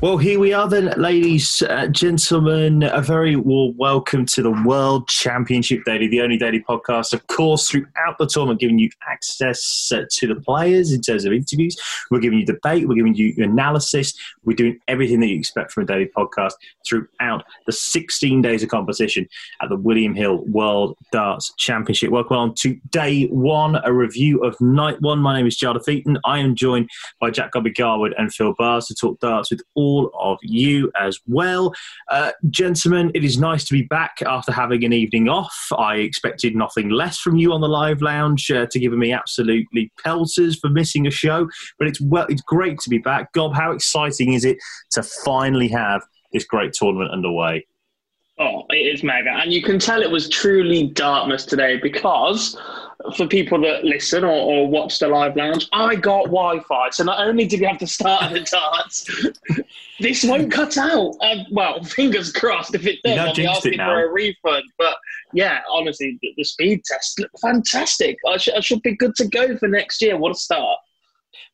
Well, here we are then, ladies, uh, gentlemen. A very warm welcome to the World Championship Daily, the only daily podcast, of course, throughout the tournament, giving you access uh, to the players in terms of interviews. We're giving you debate, we're giving you analysis. We're doing everything that you expect from a daily podcast throughout the 16 days of competition at the William Hill World Darts Championship. Welcome on to day one, a review of night one. My name is Jarleth Eaton. I am joined by Jack Gobby Garwood and Phill Barrs to talk darts with all all of you as well. Uh, gentlemen, it is nice to be back after having an evening off. I expected nothing less from you on the live lounge uh, to giving me absolutely pelters for missing a show, but it's well, it's great to be back. Gob, how exciting is it to finally have this great tournament underway? Oh, it is mega. And you can tell it was truly darkness today because for people that listen or, or watch the live lounge, I got Wi Fi. So not only did we have to start the darts, this won't cut out. Um, well, fingers crossed if it does. I'll be asking for a refund. But yeah, honestly, the, the speed test looked fantastic. I, sh- I should be good to go for next year. What a start.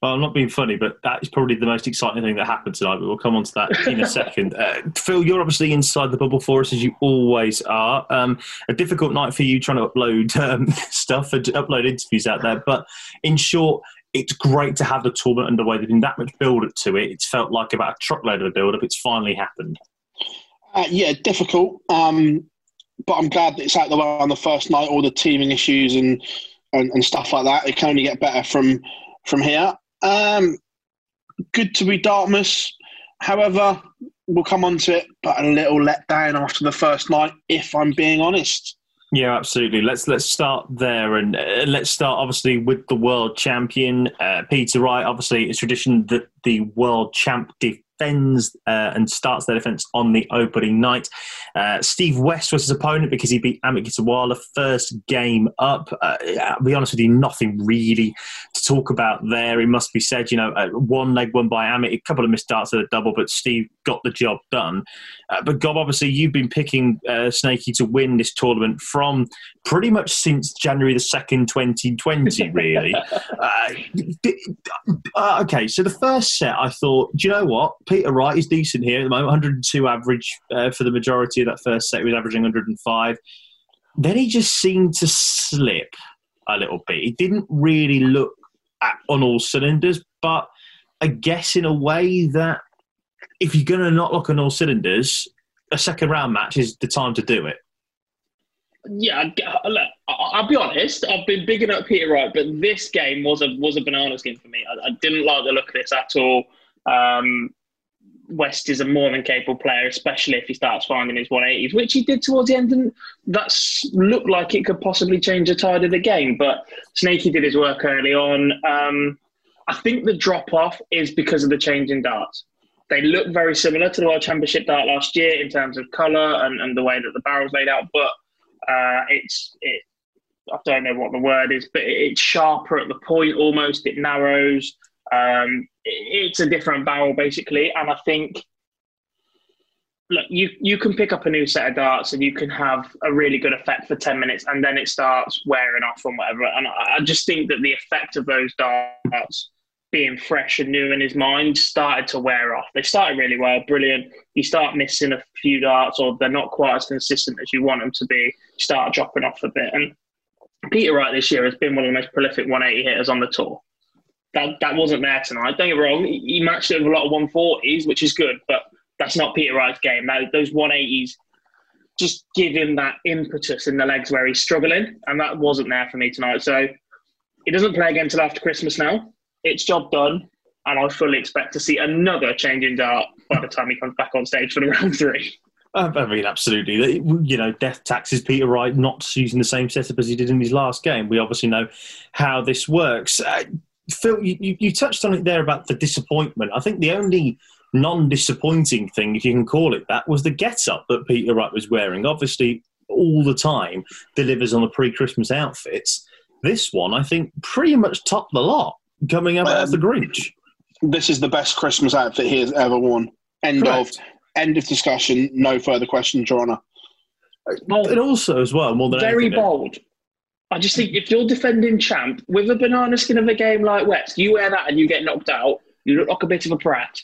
Well, I'm not being funny, but that is probably the most exciting thing that happened tonight. But we'll come on to that in a second. Uh, Phil, you're obviously inside the bubble for us as you always are. Um, a difficult night for you trying to upload um, stuff and upload interviews out there. But in short, it's great to have the tournament underway. There's been that much build up to it. It's felt like about a truckload of a build up. It's finally happened. Uh, yeah, difficult. Um, but I'm glad that it's out the way on the first night. All the teaming issues and, and, and stuff like that. It can only get better from from here. Um, good to be Dartmouth. However, we'll come on to it, but a little let down after the first night, if I'm being honest. Yeah, absolutely. Let's let's start there, and uh, let's start obviously with the world champion, uh, Peter Wright. Obviously, it's tradition that the world champ defends uh, and starts their defence on the opening night. Uh, Steve West was his opponent because he beat Amit Gilitwala first game up. Uh, I'll be honest with you, nothing really to talk about there. It must be said, you know, uh, one leg won by Amit, a couple of missed darts at a double, but Steve got the job done. Uh, but Gob, obviously, you've been picking uh, Snakey to win this tournament from pretty much since January the 2nd, 2020, really. okay, so the first set, I thought, do you know what? Peter Wright is decent here at the moment, 102 average uh, for the majority of that first set. He was averaging 105. Then he just seemed to slip a little bit. He didn't really look at, on all cylinders, but I guess in a way that if you're going to not look on all cylinders, a second round match is the time to do it. Yeah, look, I'll be honest. I've been bigging up Peter Wright, but this game was a was a banana skin for me. I, I didn't like the look of this at all. Um, West is a more than capable player, especially if he starts finding his 180s, which he did towards the end, and that looked like it could possibly change the tide of the game. But Snakey did his work early on. Um, I think the drop off is because of the change in darts. They look very similar to the World Championship dart last year in terms of colour and, and the way that the barrel's laid out, but uh, it's it. I don't know what the word is, but it's sharper at the point almost. It narrows. Um, it's a different barrel basically, and I think look, you you can pick up a new set of darts and you can have a really good effect for ten minutes, and then it starts wearing off and whatever. And I, I just think that the effect of those darts being fresh and new in his mind started to wear off. They started really well, brilliant. You start missing a few darts, or they're not quite as consistent as you want them to be. Start dropping off a bit, and Peter Wright this year has been one of the most prolific 180 hitters on the tour. That that wasn't there tonight. Don't get wrong. He matched it with a lot of 140s, which is good, but that's not Peter Wright's game. Now, those 180s just give him that impetus in the legs where he's struggling, and that wasn't there for me tonight. So he doesn't play again until after Christmas now. It's job done, and I fully expect to see another change in dart by the time he comes back on stage for the round three. I mean, absolutely. You know, death taxes Peter Wright not using the same setup as he did in his last game. We obviously know how this works. Uh, Phil, you, you touched on it there about the disappointment. I think the only non-disappointing thing, if you can call it that, was the get-up that Peter Wright was wearing. Obviously, all the time delivers on the pre-Christmas outfits. This one, I think, pretty much topped the lot, coming out um, as the Grinch. This is the best Christmas outfit he has ever worn. End Correct. of end of discussion. No further questions, Your Honour. Bold. And also, as well, more than very anything, bold. I just think if you're defending champ with a banana skin of a game like West, you wear that and you get knocked out, you look like a bit of a brat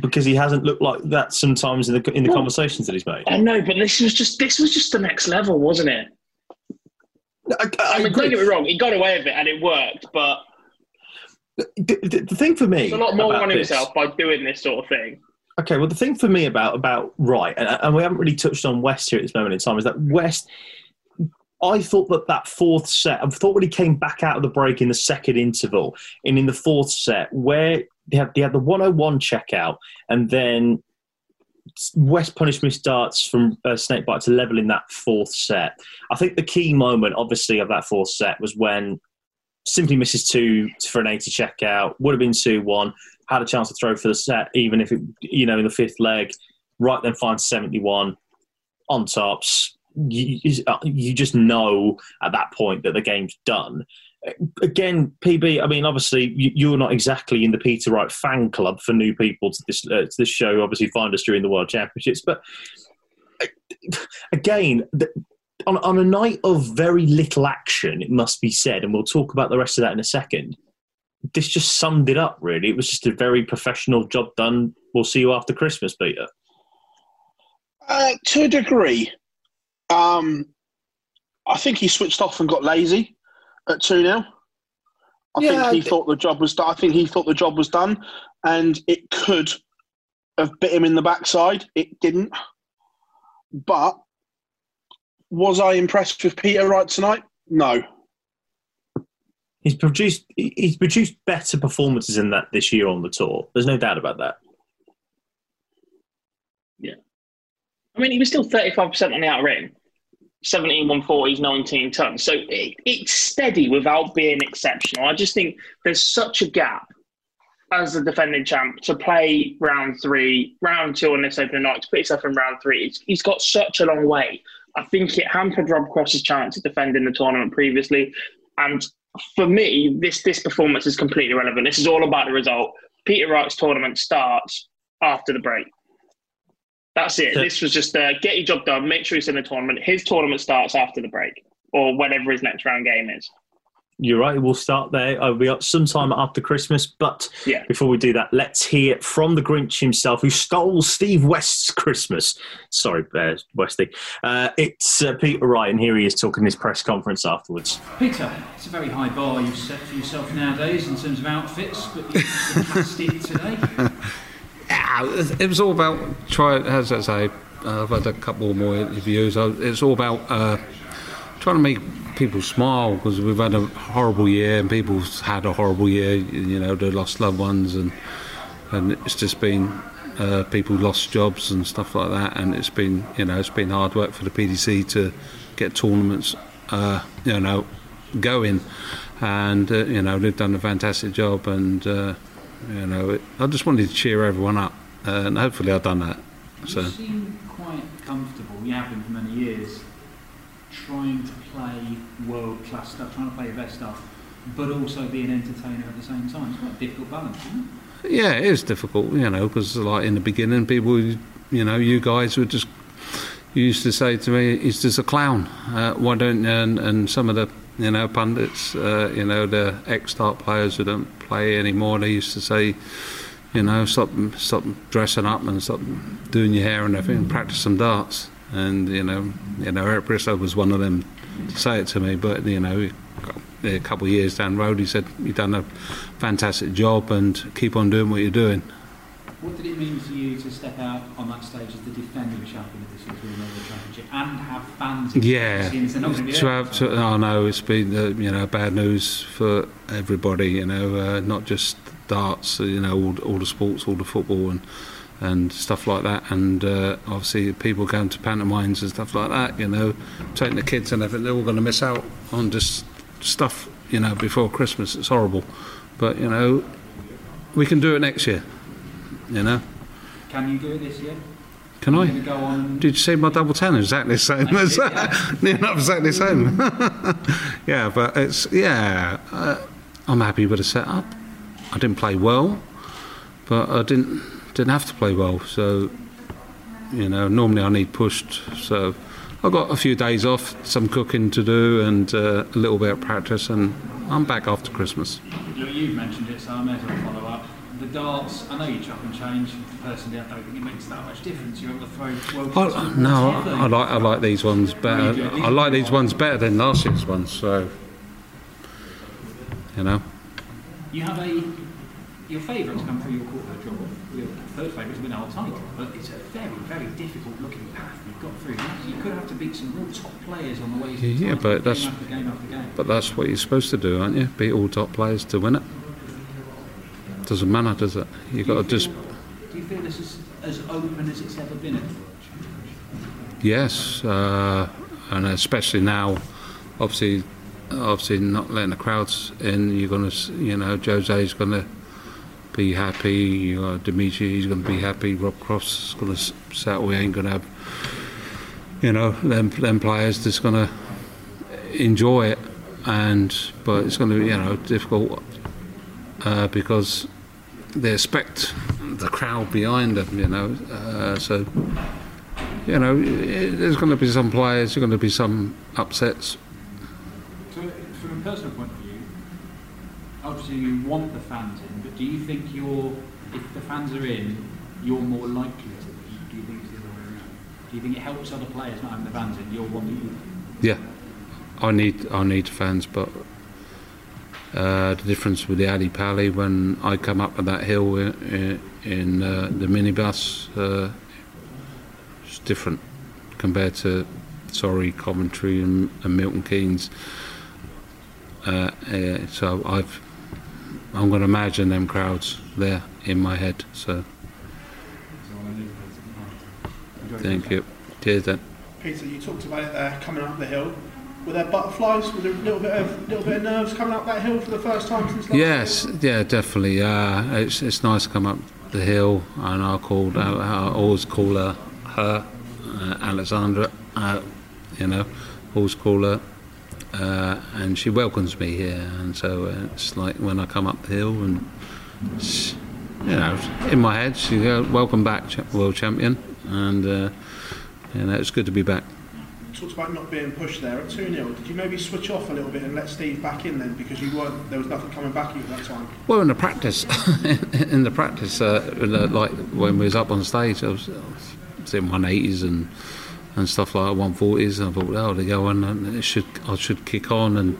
because he hasn't looked like that sometimes in the in the well, conversations that he's made. I know, but this was just this was just the next level, wasn't it? I, I, I mean, don't get me wrong, he got away with it and it worked, but the, the, the thing for me, it's a lot more on himself by doing this sort of thing. Okay, well, the thing for me about about Wright, and, and we haven't really touched on West here at this moment in time, is that West. I thought that that fourth set, I thought when he came back out of the break in the second interval, and in the fourth set, where they had they had the 101 checkout, and then West punishment starts from uh, Snakebite to level in that fourth set. I think the key moment, obviously, of that fourth set was when simply misses two for an 80 checkout, would have been 2 1, had a chance to throw for the set, even if it, you know, in the fifth leg, Wright then finds 71 on tops. You, you just know at that point that the game's done again, PB. I mean, obviously, you're not exactly in the Peter Wright fan club for new people to this uh, to this show. Obviously, find us during the World Championships, but uh, again. On, on a night of very little action, it must be said, and we'll talk about the rest of that in a second. This just summed it up, really. It was just a very professional job done. We'll see you after Christmas, Peter. Uh, to a degree. Um, I think he switched off and got lazy at two 0 I yeah, think he thought the job was done. I think he thought the job was done, and it could have bit him in the backside. It didn't. But was I impressed with Peter Wright tonight? No. He's produced he's produced better performances in that this year on the tour. There's no doubt about that. Yeah. I mean, he was still 35% on the outer ring. 17 140s, 19 tons. So it, it's steady without being exceptional. I just think there's such a gap as the defending champ to play round three, round two on this opening night, to put yourself in round three. He's got such a long way. I think it hampered Rob Cross's chance of defending the tournament previously. And for me, this this performance is completely irrelevant. This is all about the result. Peter Wright's tournament starts after the break. That's it. So, this was just uh, get your job done. Make sure he's in the tournament. His tournament starts after the break or whenever his next round game is. You're right. We'll start there. I'll be up sometime after Christmas. But yeah. before we do that, let's hear from the Grinch himself, who stole Steve West's Christmas. Sorry, uh, Westy. Uh, it's uh, Peter Wright, and here he is talking his press conference afterwards. Peter, it's a very high bar you've set for yourself nowadays in terms of outfits, but you surpassed it today. it was all about try. As I say, uh, I've had a couple more interviews. It's all about uh, trying to make people smile because we've had a horrible year and people's had a horrible year. You know, they lost loved ones and and it's just been uh, people lost jobs and stuff like that. And it's been you know it's been hard work for the PDC to get tournaments uh, you know going. and uh, you know they've done a fantastic job, and uh, you know it, I just wanted to cheer everyone up, and hopefully I've done that. So. You seem quite comfortable. You have been for many years, trying to play world class stuff, trying to play your best stuff, but also be an entertainer at the same time. It's quite a difficult balance, isn't it? Yeah, it is difficult, you know, because like in the beginning, people, you know, you guys would just used to say to me, "He's just a clown. Uh, why don't?" And, and some of the you know pundits, uh, you know, the ex-start players who don't play anymore, they used to say, you know, stop stop dressing up and stop doing your hair and everything, practice some darts. And you know, you know, Eric Bristow was one of them to say it to me. But you know, a couple of years down the road, he said, "You've done a fantastic job, and keep on doing what you're doing." What did it mean to you to step out on that stage as the defending champion of this year's World Championship and have fans? Yeah, to have to, oh no, it's been uh, you know bad news for everybody. You know, uh, not just darts. You know, all, all the sports, all the football, and and stuff like that. And uh, obviously, people going to pantomimes and stuff like that, you know, taking the kids and everything, they're all going to miss out on just stuff, you know, before Christmas. It's horrible. But, you know, we can do it next year, you know. Can you do it this year? Can I? Did you see my double ten? Exactly the same as that. Yeah, not exactly the same. yeah, but it's yeah. Uh, I'm happy with the setup. I didn't play well, but I didn't didn't have to play well. So, you know, normally I need pushed. So I've got a few days off, some cooking to do, and uh, a little bit of practice, and I'm back after Christmas. You've mentioned it, so I may as well follow up. The darts, I know you chop and change. Personally, I don't think it makes that much difference. You're able to throw well. I, no, I, I like I like these ones better. I like these ones better than last year's ones. So, you know. You have a your favourite to come through your quarter draw. Your third favourite to win our title, but it's a very, very difficult looking path you've got through. You could have to beat some real top players on the way. To yeah, the but that's game game game. but that's what you're supposed to do, aren't you? Beat all top players to win it. Doesn't matter, does it? You've got to feel, just. Do you feel this is as open as it's ever been at the Yes, uh, and especially now, obviously, obviously not letting the crowds in. You're going to, you know, Jose's going to be happy. Uh, Dimitri, he's going to be happy. Rob Cross's going to settle. We ain't going to have, you know, them, them players just going to enjoy it. And but it's going to be, you know, difficult uh, because they expect the crowd behind them, you know. Uh, so, you know, there's going to be some players, there's going to be some upsets. So, from a personal point of view, obviously you want the fans in, do you think you're, if the fans are in, you're more likely to leave? Do you think it's the other way around? Do you think it helps other players not having the fans in? You're one that you Yeah, I need I need fans, but uh, the difference with the Ali Pali when I come up that hill in, in uh, the minibus uh, it's different compared to sorry Coventry and, and Milton Keynes. Uh, uh, so I've I'm going to imagine them crowds there in my head. So thank you. Cheers then. Peter, you talked about it there coming up the hill. Were there butterflies? Were there a little bit of little bit of nerves coming up that hill for the first time since last Yes, yeah, definitely. Uh, it's it's nice to come up the hill, and I called I, I always call her her uh, Alexandra. Uh, you know, always call her, uh, and she welcomes me here, and so uh, it's like when I come up the hill, and you know, in my head, she goes, "Welcome back, world champion," and uh, you know, it's good to be back. You talked about not being pushed there at 2 0. Did you maybe switch off a little bit and let Steve back in then because you weren't there was nothing coming back at you at that time? Well, in the practice, in the practice, uh, in the- like when we was up on stage, I was, I was in 180s and and stuff like 140s, and I thought, oh, they go on, and it should I should kick on and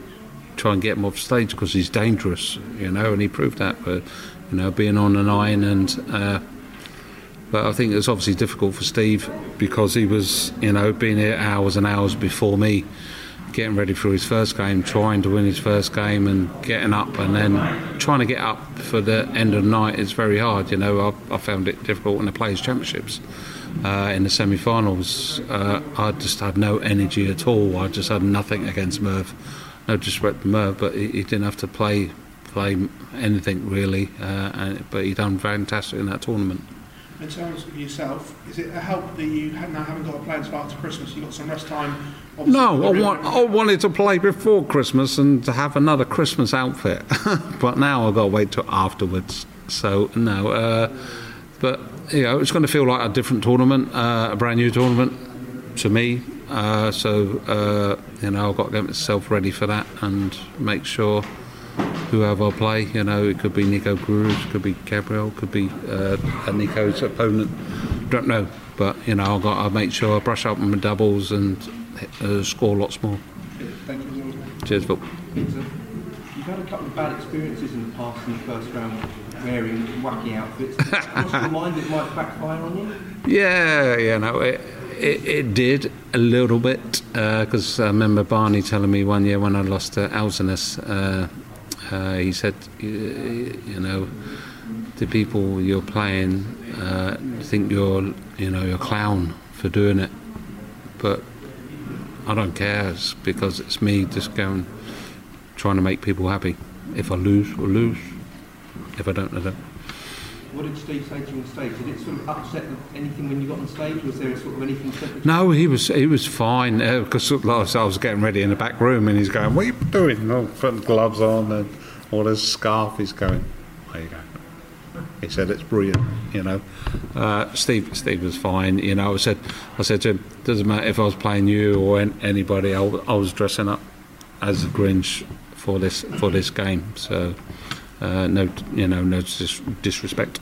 try and get him off stage because he's dangerous, you know, and he proved that. But you know, being on the nine and. Uh, but I think it was obviously difficult for Steve because he was, you know, being here hours and hours before me, getting ready for his first game, trying to win his first game, and getting up, and then trying to get up for the end of the night is very hard. You know, I, I found it difficult in the Players Championships. Uh, in the semi-finals, uh, I just had no energy at all. I just had nothing against Merv, no disrespect to Merv, but he, he didn't have to play play anything really, uh, and, but he done fantastic in that tournament. In terms of yourself, is it a help that you now haven't got a play until after Christmas? You got some rest time. No, I, want. I wanted to play before Christmas and to have another Christmas outfit, but now I've got to wait till afterwards. So no, uh, but you know it's going to feel like a different tournament, uh, a brand new tournament to me. Uh, so uh, you know I've got to get myself ready for that and make sure whoever I play, you know, it could be Nico Kurz, could be Gabriel, could be uh, Nico's opponent. Don't know, but you know I've got to make sure I brush up on my doubles and uh, score lots more. Thank you. as well. Cheers, Phil. You've had a couple of bad experiences in the past in the first round wearing wacky outfits. Cross your mind it might backfire on you? Yeah, yeah, no, it, it, it did a little bit because I remember Barney telling me one year when I lost to Alcinas, uh, uh, he said, you, you know, the people you're playing uh, think you're, you know, you're a clown for doing it, but I don't care it's because it's me just going, trying to make people happy. If I lose, I lose. If I don't, I don't. What did Steve say to you on stage? Did it sort of upset anything when you got on stage? Was there sort of anything said? No, he was he was fine because last I was getting ready in the back room and he's going, "What are you doing?" And I'm putting gloves on and all this scarf. He's going, "There you go." He said, "It's brilliant," you know. Uh, Steve Steve was fine, you know. I said I said to him, "Doesn't matter if I was playing you or an- anybody. I was dressing up as a Grinch for this for this game." So. Uh, no, you know, no dis- disrespect.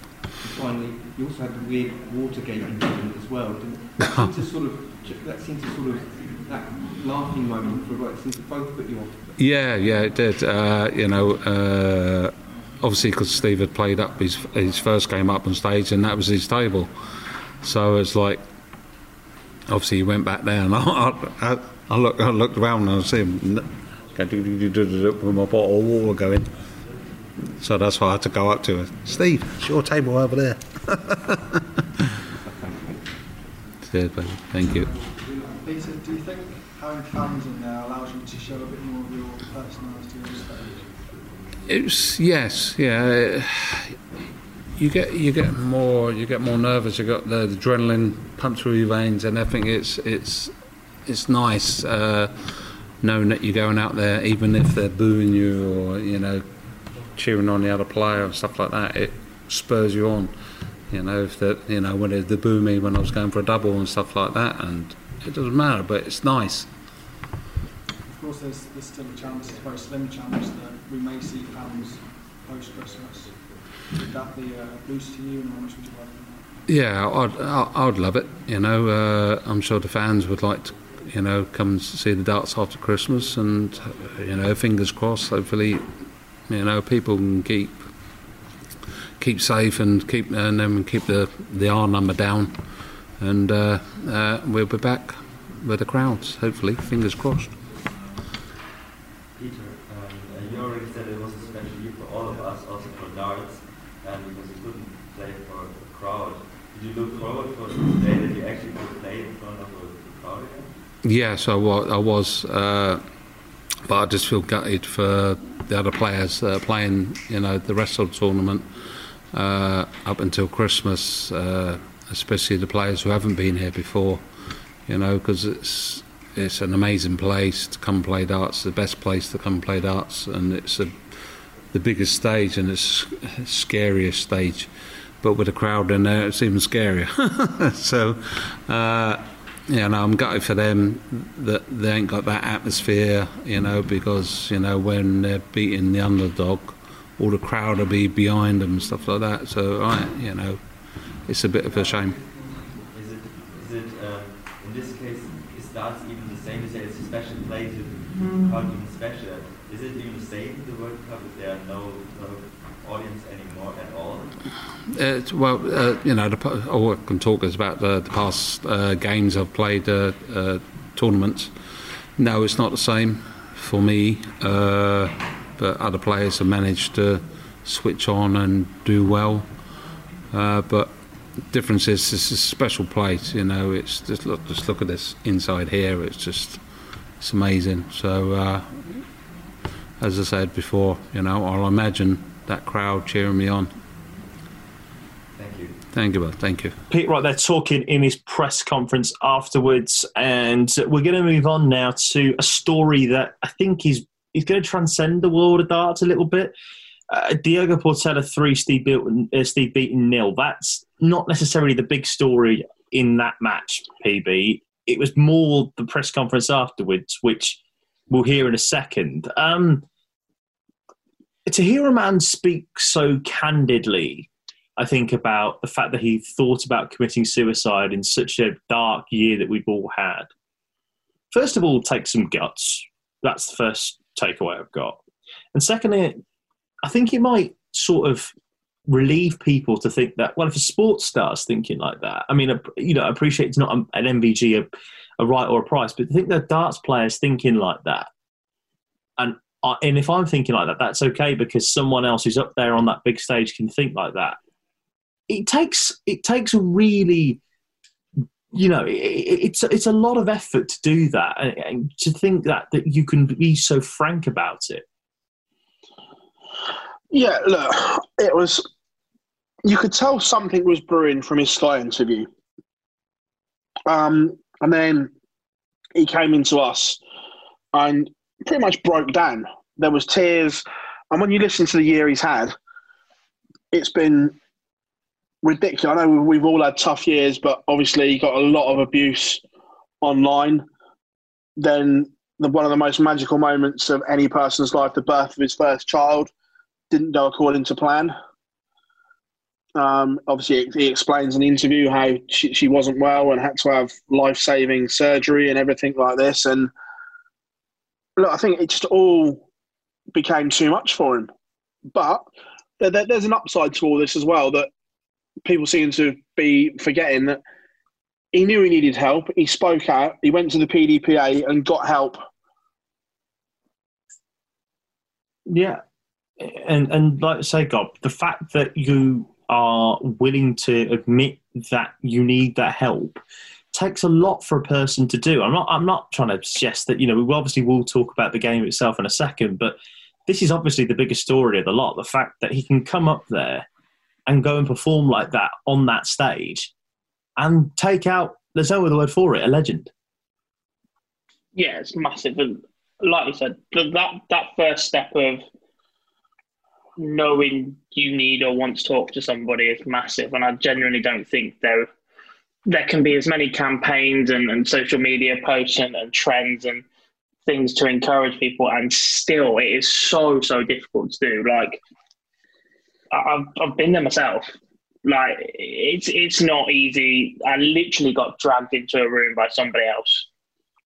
Finally, you also had the weird Watergate incident as well. Didn't, that seemed to sort of that seemed to sort of that laughing moment for to both put you off. Yeah, yeah, it did. Uh, you know, uh, obviously because Steve had played up his his first game up on stage, and that was his table. So it's like, obviously he went back there, and I, I, I looked, I looked around and I see him with my bottle of water going. So that's why I had to go up to her. Steve, it's your table over there. Cheers, buddy. Thank you. Peter, do you think having fans in there allows you to show a bit more of your personality on stage? It's yes, yeah. You get you get more you get more nervous. You got the, adrenaline pumped through your veins and everything. It's it's it's nice uh, knowing that you're going out there, even if they're booing you or you know cheering on the other player and stuff like that. It spurs you on. You know if that you know when they, they boo me when I was going for a double and stuff like that, and it doesn't matter. But it's nice. Of course, there's, there's still a chance, it's a very slim chance, that we may see fans post Christmas. Would that be a boost to you, and how much would you like that? Yeah, I'd, I'd love it. You know, uh, I'm sure the fans would like to, you know, come and see the darts after Christmas, and you know, fingers crossed. Hopefully, you know, people can keep keep safe and keep and then keep the the R number down, and uh, uh, we'll be back with the crowds. Hopefully, fingers crossed. Peter, um, uh, you already said it was a special year for all of us, also for darts, um, because you couldn't play for a crowd. Did you look forward for the day that you actually could play in front of a crowd again? Yes, I was. I was uh, but I just feel gutted for the other players playing, you know, the rest of the tournament uh, up until Christmas, uh, especially the players who haven't been here before, you know, because it's it's an amazing place to come play darts, the best place to come play darts, and it's a, the biggest stage and it's scariest stage. But with a crowd in there, it's even scarier. so, uh, you know, I'm gutted for them that they ain't got that atmosphere, you know, because, you know, when they're beating the underdog, all the crowd will be behind them and stuff like that. So, I, you know, it's a bit of a shame. Is it, is it um, in this case, is darts even the same? You say it's a special place, it's not even special. Is it even the same in the World Cup if there are no, no audience anymore at all? Uh, well, uh, you know, the, all I can talk is about the, the past uh, games I've played, tournaments. No, it's not the same for me, but other players have managed to switch on and do well. But the difference is this is a special place, you know. It's just look, just look at this inside here. It's just it's amazing. So uh, as I said before, you know, I'll imagine that crowd cheering me on. Thank you. Thank you. Thank you. Pete Wright there talking in his press conference afterwards, and we're going to move on now to a story that I think is is going to transcend the world of darts a little bit. Uh, Diogo Portela three, Steve Beaton, uh, Steve Beaton nil. That's not necessarily the big story in that match, PB. It was more the press conference afterwards, which we'll hear in a second. Um, to hear a man speak so candidly, I think about the fact that he thought about committing suicide in such a dark year that we've all had. First of all, take some guts. That's the first takeaway I've got. And secondly, I think it might sort of relieve people to think that well if a sports star's thinking like that i mean you know i appreciate it's not an mvg a, a Wright or a price but to think that darts players thinking like that and and if i'm thinking like that that's okay because someone else who's up there on that big stage can think like that it takes it takes a really you know it, it's it's a lot of effort to do that and, and to think that that you can be so frank about it Yeah, look, it was. You could tell something was brewing from his Sky interview. Um, and then he came into us and pretty much broke down. There was tears, and when you listen to the year he's had, it's been ridiculous. I know we've all had tough years, but obviously he got a lot of abuse online. Then the, one of the most magical moments of any person's life, the birth of his first child, didn't go according to plan. Um, obviously, he explains in the interview how she, she wasn't well and had to have life saving surgery and everything like this. And look, I think it just all became too much for him. But there, there, there's an upside to all this as well that people seem to be forgetting that he knew he needed help. He spoke out. He went to the PDPA and got help. Yeah, and and like I say, God, the fact that you are willing to admit that you need that help takes a lot for a person to do. I'm not I'm not trying to suggest that you know we obviously will talk about the game itself in a second, but this is obviously the biggest story of the lot. The fact that he can come up there and go and perform like that on that stage and take out there's no other word for it a legend. Yeah, it's massive. And like you said, th- that that first step of knowing you need or want to talk to somebody is massive. And I genuinely don't think there there can be as many campaigns and, and social media posts and, and trends and things to encourage people, and still it is so so difficult to do. Like I've I've been there myself. Like it's it's not easy. I literally got dragged into a room by somebody else.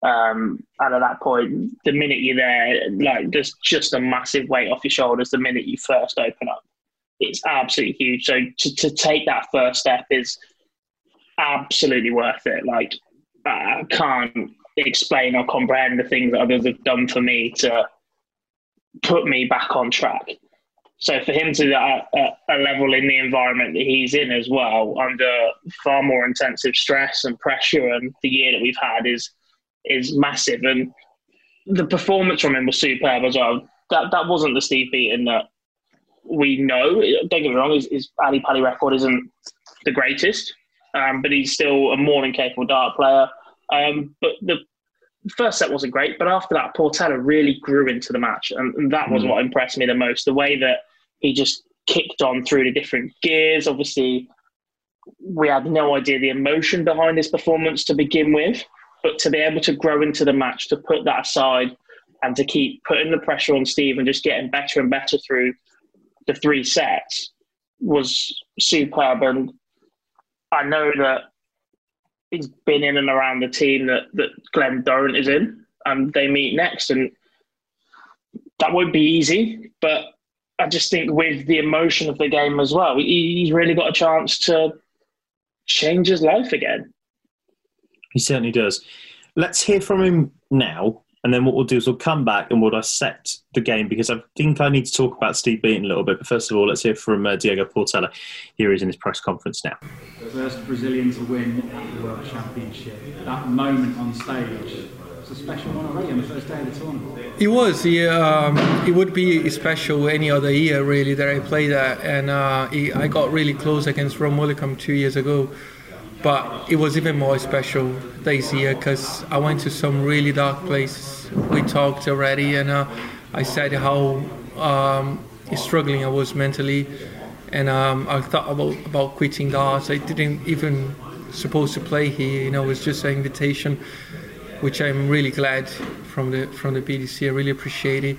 Um, and at that point, the minute you're there, like there's just a massive weight off your shoulders. The minute you first open up, it's absolutely huge. So to, to take that first step is absolutely worth it. Like I can't explain or comprehend the things that others have done for me to put me back on track. So for him to at a, a level in the environment that he's in as well, under far more intensive stress and pressure, and the year that we've had is is massive. And the performance from him was superb as well. That that wasn't the Steve Beaton that we know. Don't get me wrong, his, his Ali Pali record isn't the greatest, um, but he's still a more than capable dart player. Um, but the first set wasn't great, but after that, Portela really grew into the match, and, and that was Mm. what impressed me the most. The way that he just kicked on through the different gears. Obviously, we had no idea the emotion behind his performance to begin with, but to be able to grow into the match, to put that aside, and to keep putting the pressure on Steve and just getting better and better through the three sets was superb. And I know that he's been in and around the team that, that Glen Durrant is in, and they meet next. And that won't be easy, but I just think with the emotion of the game as well, he, he's really got a chance to change his life again. He certainly does. Let's hear from him now, and then what we'll do is we'll come back and we'll dissect the game because I think I need to talk about Steve Beaton a little bit. But first of all, let's hear from uh, Diogo Portela. Here he is in his press conference now. The first Brazilian to win the World Championship. That moment on stage was special one already on the first day of the tournament. It was. Yeah, um, it would be special any other year really that I played that, and uh, I got really close against Ron Meulenkamp two years ago. But it was even more special this year because I went to some really dark places. We talked already, and uh, I said how um, struggling I was mentally, and um, I thought about about quitting darts. I didn't even supposed to play here. You know, it was just an invitation, which I'm really glad from the from the PDC. I really appreciate it.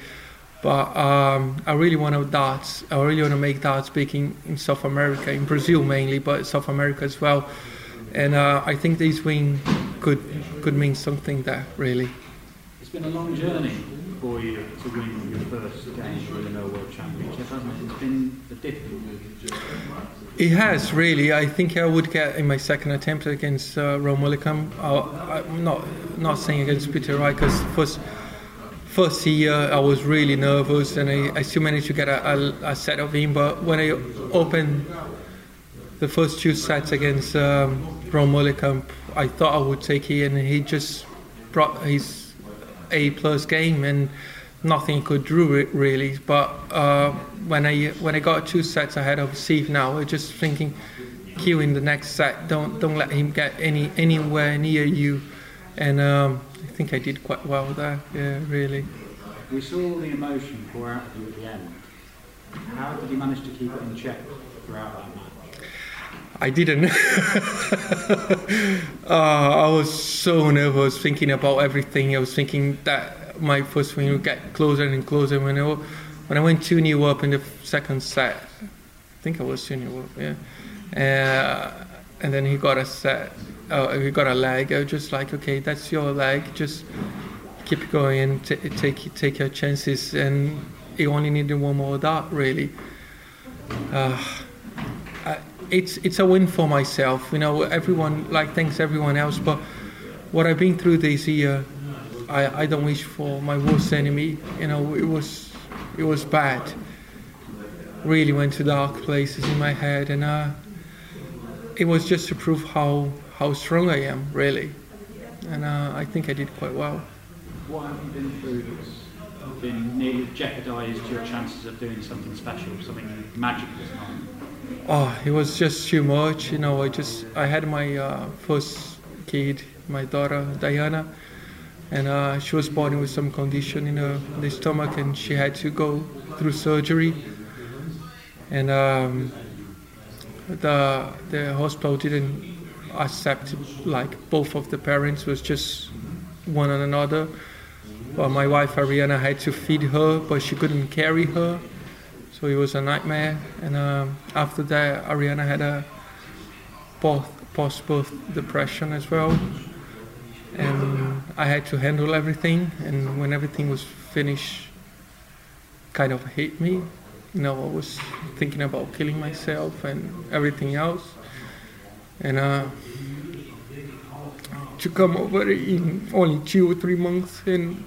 But um, I really want to darts. I really want to make darts big in, in South America, in Brazil mainly, but South America as well. And uh, I think this win could could mean something there really. It's been a long journey to win your first game No World Championship, hasn't it? It's been a difficult It has really. I think I would get in my second attempt against uh, Ron Meulenkamp. Uh, I'm not not saying against Peter Wright because first first year I was really nervous and I, I still managed to get a, a, a set of him. But when I opened the first two sets against um, Mullicum, I thought I would take it, and he just brought his A plus game and nothing could do it really. But uh, when I when I got two sets ahead of Steve now, I just thinking, Q in the next set, don't don't let him get any anywhere near you, and um, I think I did quite well there. Yeah, really. We saw the emotion pour out of you at the end. How did you manage to keep it in check throughout that match? I didn't. uh, I was so nervous thinking about everything. I was thinking that my first win would get closer and closer. When I, when I went 2 new up in the second set, I think I was 2 new up, yeah. Uh, and then he got a set, uh, he got a leg. I was just like, okay, that's your leg. Just keep going and t- take take your chances. And he only needed one more dart, really. Uh, it's it's a win for myself. You know, everyone like thanks everyone else, but what I've been through this year, I, I don't wish for my worst enemy. You know, it was it was bad. Really went to dark places in my head, and uh, it was just to prove how how strong I am, really. And uh, I think I did quite well. What have you been through that's been nearly jeopardised your chances of doing something special, something magical tonight? Oh, it was just too much. You know, I just I had my uh, first kid, my daughter Diana, and uh, she was born with some condition in her the stomach, and she had to go through surgery. And um, the the hospital didn't accept like both of the parents was just one and another. Well, my wife Ariana had to feed her, but she couldn't carry her so it was a nightmare. And um, after that, Ariana had a post-birth depression as well, and I had to handle everything. And when everything was finished, kind of hit me. You know, I was thinking about killing myself and everything else. And uh, to come over in only two or three months and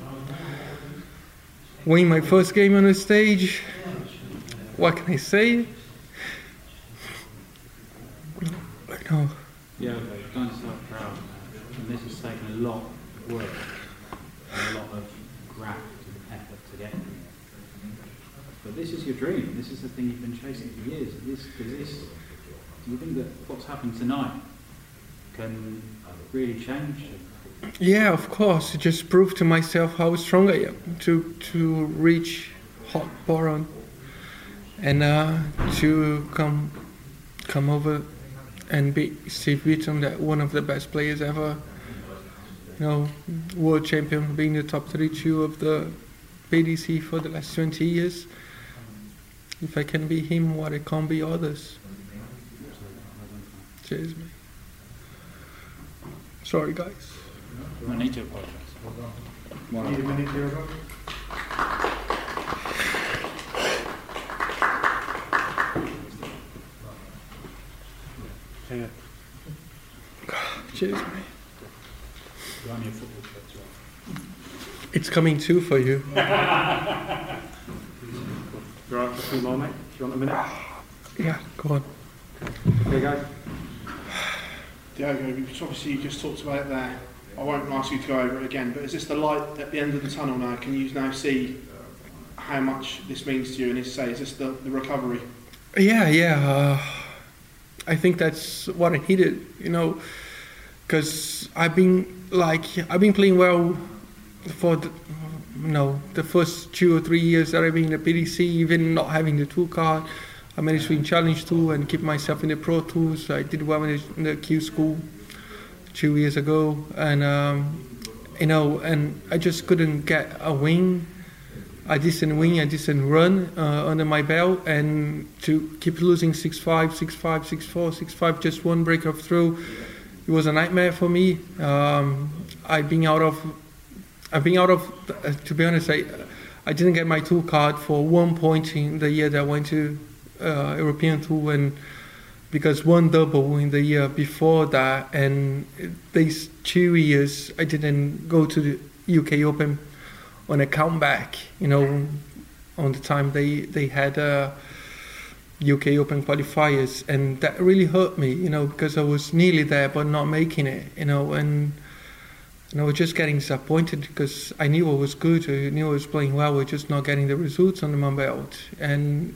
win my first game on the stage what can I say? Know. Yeah, going so proud. And this has taken a lot of work and a lot of graft and effort to get here. But this is your dream. This is the thing you've been chasing for years. This, this, do you think that what's happened tonight can really change yeah, of course. It just proved to myself how strong I am to to reach hot boron and uh, to come come over and beat Steve Beaton, that one of the best players ever. You know, world champion, being the top 32 of the PDC for the last 20 years. If I can be him, what I can't be others. Cheers, mate. Sorry, guys. I need to apologize. Need a minute here, Rob? Yeah. Cheers, mate. You're on your football shirt as well. It's coming too for you. You alright for two more, mate? Do you want a minute? Yeah, go on. Okay, guys. Diogo, because obviously you just talked about it there. I won't ask you to go over it again, but is this the light at the end of the tunnel now? Can you now see how much this means to you? And is say, is this the, the recovery? Yeah, yeah. Uh, I think that's what I needed, you know, because I've been like I've been playing well for the, you know the first two or three years that I've been in the PDC, even not having the tour card. I managed to win Challenge Tour and keep myself in the Pro Tours. I did well in the, in the Q School two years ago, and um, you know, and I just couldn't get a win a decent win, a decent run uh, under my belt, and to keep losing 6 5, 6 5, 6 4, 6 5, just one break of throw, it was a nightmare for me. Um, I've been out of, I've been out of, uh, to be honest, I, I didn't get my tour card for one point in the year that I went to uh, European Tour, and because one double in the year before that, and these two years I didn't go to the UK Open on a comeback, you know, on the time they they had uh, UK Open qualifiers, and that really hurt me, you know, because I was nearly there but not making it, you know, and. And I was just getting disappointed because I knew I was good, I knew I was playing well, we're just not getting the results on the my belt. And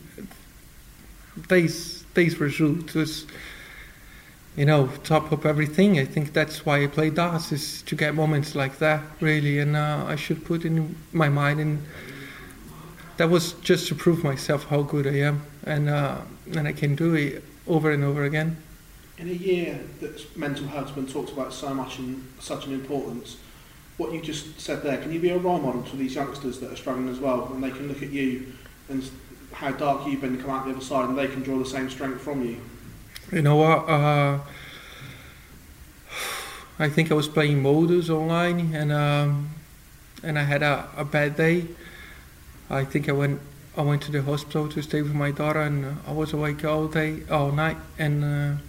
these these results was you know, top up everything. I think that's why I play darts is to get moments like that, really. And uh, I should put in my mind, and that was just to prove myself how good I am, and uh, and I can do it over and over again. In a year that mental health's been talked about so much and such an importance, what you just said there, can you be a role model to these youngsters that are struggling as well, and they can look at you and how dark you've been, come out the other side, and they can draw the same strength from you? You know what? Uh, I think I was playing Modus online, and um, and I had a, a bad day. I think I went I went to the hospital to stay with my daughter, and I was awake all day, all night, and uh,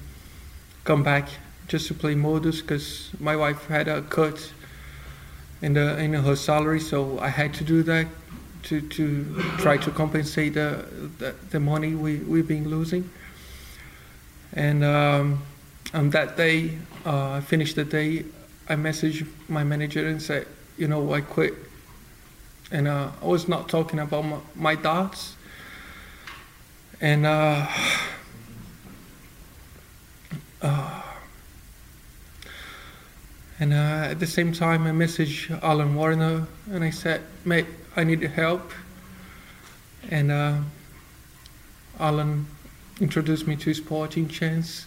come back just to play Modus because my wife had a cut in the in her salary, so I had to do that to to try to compensate the the, the money we we've been losing. And um, on that day, uh, I finished the day. I messaged my manager and said, you know, I quit. And uh, I was not talking about my, my darts. And uh, uh and uh, at the same time, I messaged Alan Warriner and I said, mate, I need help. And uh, Alan introduced me to Sporting Chance,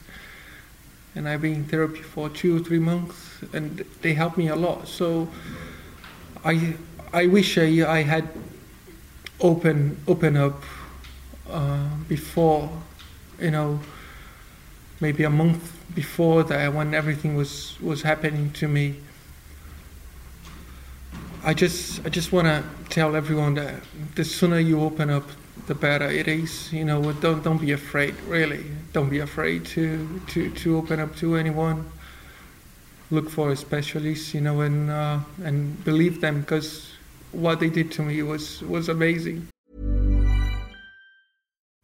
and I've been in therapy for two or three months, and they helped me a lot. So I I wish I, I had open open up uh, before, you know, maybe a month before that when everything was was happening to me. I just I just want to tell everyone that the sooner you open up, the better it is. You know, don't don't be afraid. Really, don't be afraid to to to open up to anyone. Look for a specialist, you know, and uh, and believe them because what they did to me was was amazing.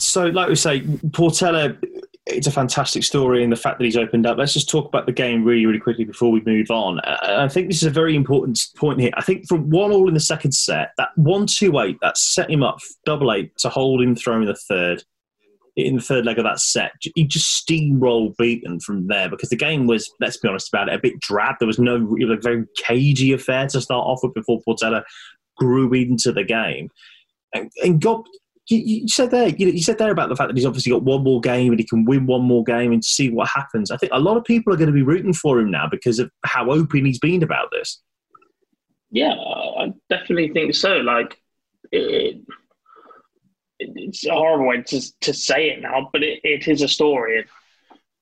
So, like we say, Portela, it's a fantastic story and the fact that he's opened up. Let's just talk about the game really, really quickly before we move on. Uh, I think this is a very important point here. I think from one all in the second set, that one two eight that set him up double eight to hold him throw in the third. in the third leg of that set. He just steamrolled Beaton from there because the game was, let's be honest about it, a bit drab. There was no it was a very cagey affair to start off with before Portela grew into the game. And got you, you said there, you, you said there about the fact that he's obviously got one more game and he can win one more game and see what happens. I think a lot of people are going to be rooting for him now because of how open he's been about this. Yeah, I definitely think so. Like, it, it's a horrible way to, to say it now, but it, it is a story.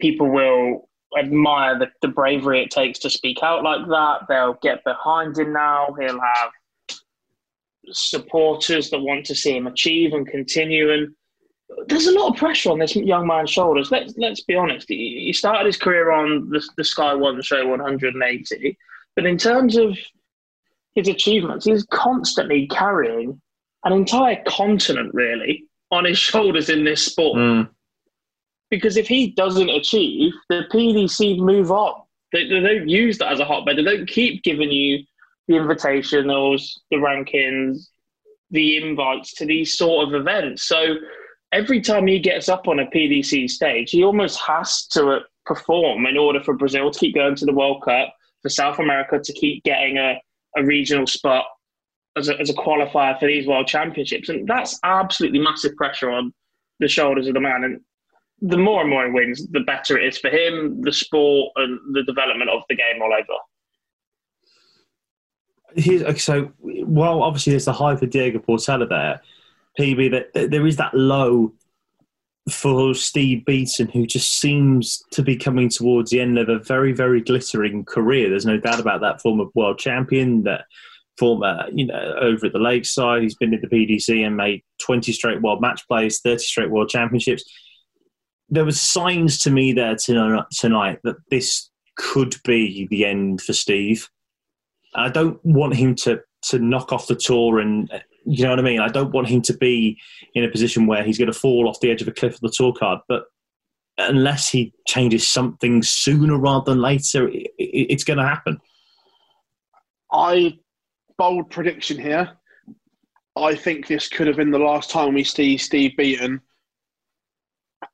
People will admire the, the bravery it takes to speak out like that. They'll get behind him now. He'll have supporters that want to see him achieve and continue. And there's a lot of pressure on this young man's shoulders. Let's let's be honest. He, he started his career on the, the Sky One show 180, but in terms of his achievements, he's constantly carrying an entire continent really on his shoulders in this sport. Mm. Because if he doesn't achieve, the PDC move on. They, they don't use that as a hotbed. They don't keep giving you the invitationals, the rankings, the invites to these sort of events. So every time he gets up on a PDC stage, he almost has to uh, perform in order for Brazil to keep going to the World Cup, for South America to keep getting a, a regional spot as a, as a qualifier for these World Championships. And that's absolutely massive pressure on the shoulders of the man. And the more and more he wins, the better it is for him, the sport, and the development of the game all over. Here's, so, while obviously there's the high for Diogo Portela there, PB, that there is that low for Steve Beaton, who just seems to be coming towards the end of a very, very glittering career. There's no doubt about that. Former world champion, that former, you know, over at the Lakeside, he's been in the PDC and made 20 straight world match plays, 30 straight world championships. There was signs to me there tonight that this could be the end for Steve. I don't want him to to knock off the tour and you know what I mean. I don't want him to be in a position where he's going to fall off the edge of a cliff of the tour card. But unless he changes something sooner rather than later, it, it, it's going to happen. I bold prediction here. I think this could have been the last time we see Steve Beaton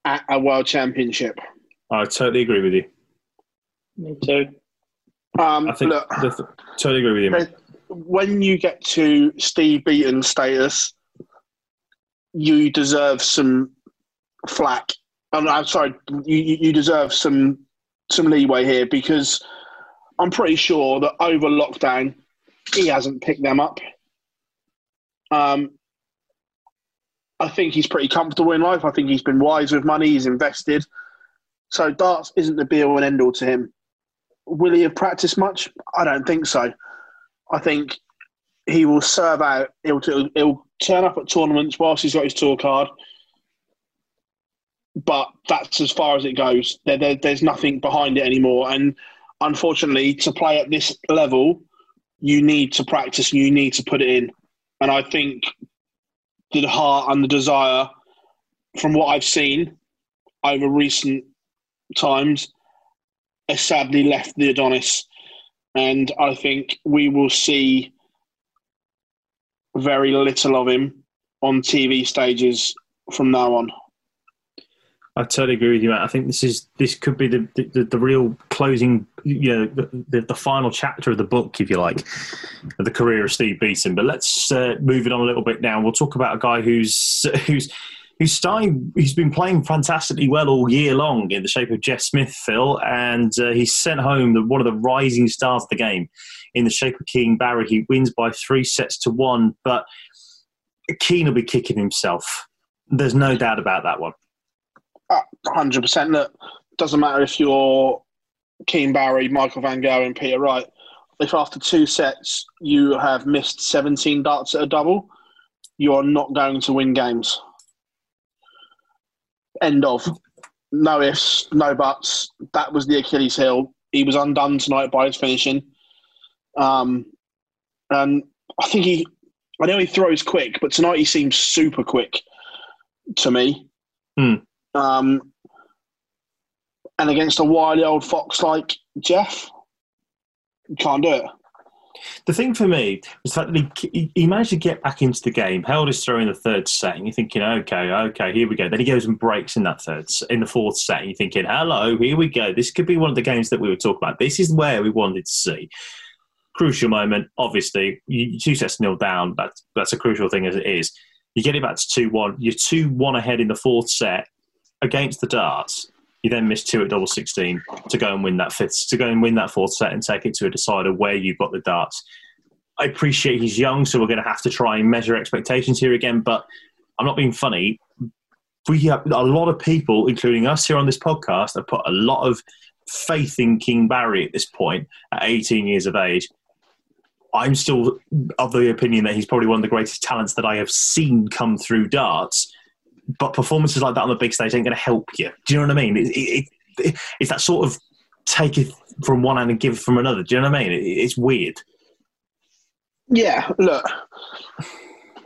at a world championship. I totally agree with you. Me too. Um, I think look, the, totally agree with you. Mate. When you get to Steve Beaton status, you deserve some flack. I'm, I'm sorry, you, you deserve some some leeway here because I'm pretty sure that over lockdown he hasn't picked them up. Um, I think he's pretty comfortable in life. I think he's been wise with money. He's invested. So darts isn't the be all and end all to him. Will he have practiced much? I don't think so. I think he will serve out. He'll, he'll turn up at tournaments whilst he's got his tour card. But that's as far as it goes. There, there, there's nothing behind it anymore. And unfortunately, to play at this level, you need to practice and you need to put it in. And I think the heart and the desire, from what I've seen over recent times, has sadly left the Adonis. And I think we will see very little of him on TV stages from now on. I totally agree with you, Matt. I think this is this could be the the, the real closing, you know, the, the, the, final chapter of the book, if you like, of the career of Steve Beaton. But let's uh, move it on a little bit now. We'll talk about a guy who's who's starting. He's been playing fantastically well all year long in the shape of Jeff Smith, Phil, and uh, he's sent home the, one of the rising stars of the game in the shape of Keane Barry. He wins by three sets to one, but Keane will be kicking himself. There's no doubt about that one. Uh, hundred percent. Look, doesn't matter if you're Keane Barry, Michael Van Gerwen, and Peter Wright. If after two sets you have missed 17 darts at a double, you are not going to win games. End of. No ifs, no buts. That was the Achilles heel. He was undone tonight by his finishing. Um, and I think he, I know he throws quick, but tonight he seems super quick to me. Hmm. Um, and against a wily old fox like Jeff, you can't do it. The thing for me was that he, he managed to get back into the game, held his throw in the third set, and you're thinking, okay, okay, here we go. Then he goes and breaks in that third, in the fourth set, and you're thinking, hello, here we go. This could be one of the games that we were talking about. This is where we wanted to see. Crucial moment, obviously, you, two sets nil down. That's that's a crucial thing as it is. You get it back to two one. You're two one ahead in the fourth set against the darts. You then miss two at double sixteen to go and win that fifth, to go and win that fourth set and take it to a decider where you've got the darts. I appreciate he's young, so we're going to have to try and measure expectations here again. But I'm not being funny. We have a lot of people, including us here on this podcast, have put a lot of faith in Keane Barry at this point at 18 years of age. I'm still of the opinion that he's probably one of the greatest talents that I have seen come through darts. But performances like that on the big stage ain't going to help you. Do you know what I mean? It, it, it, it's that sort of take it from one hand and give it from another. Do you know what I mean? it's weird. Yeah, look,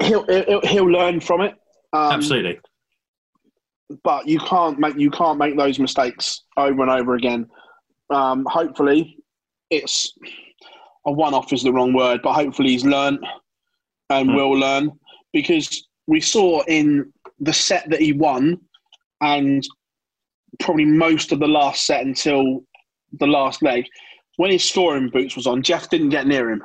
he'll he'll, he'll learn from it. Um, Absolutely. But you can't make you can't make those mistakes over and over again. Um, hopefully, it's a one-off is the wrong word, but hopefully he's learned and mm. will learn because we saw in the set that he won and probably most of the last set until the last leg when his scoring boots was on jeff didn't get near him.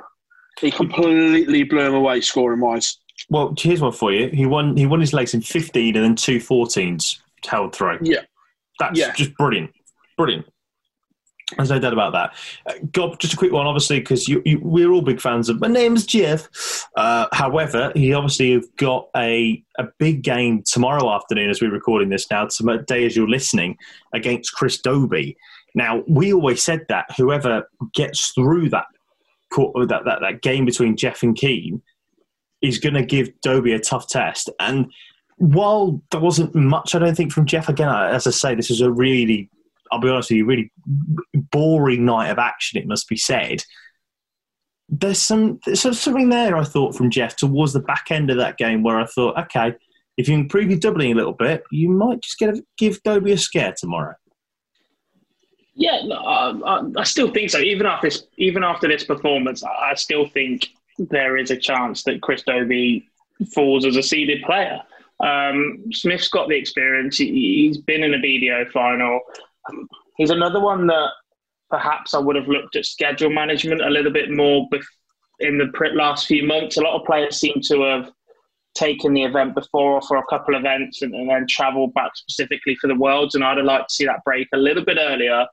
He completely blew him away scoring wise well here's one for you. He won he won his legs in 15 and then two 14s held throw yeah. That's yeah. just brilliant. Brilliant there's no doubt about that. Uh, Gob, just a quick one, obviously, because we're all big fans of. My name's Jeff. Uh, however, he obviously have got a a big game tomorrow afternoon as we're recording this now, Today, as you're listening, against Chris Dobey. Now, we always said that whoever gets through that that that, that game between Jeff and Keane is going to give Dobey a tough test. And while there wasn't much, I don't think from Jeff. Again, as I say, this is a really I'll be honest with you, really boring night of action, it must be said. There's some there's something there, I thought, from Jeff towards the back end of that game where I thought, okay, if you improve your doubling a little bit, you might just get a, give Dobey a scare tomorrow. Yeah, no, I, I, still think so. Even after this, even after this performance, I still think there is a chance that Chris Dobey falls as a seeded player. Um, Smith's got the experience. He, has been in a BDO final. He's another one that perhaps I would have looked at schedule management a little bit more in the last few months. A lot of players seem to have taken the event before or for a couple of events and, and then travelled back specifically for the Worlds. And I'd have liked to see that break a little bit earlier.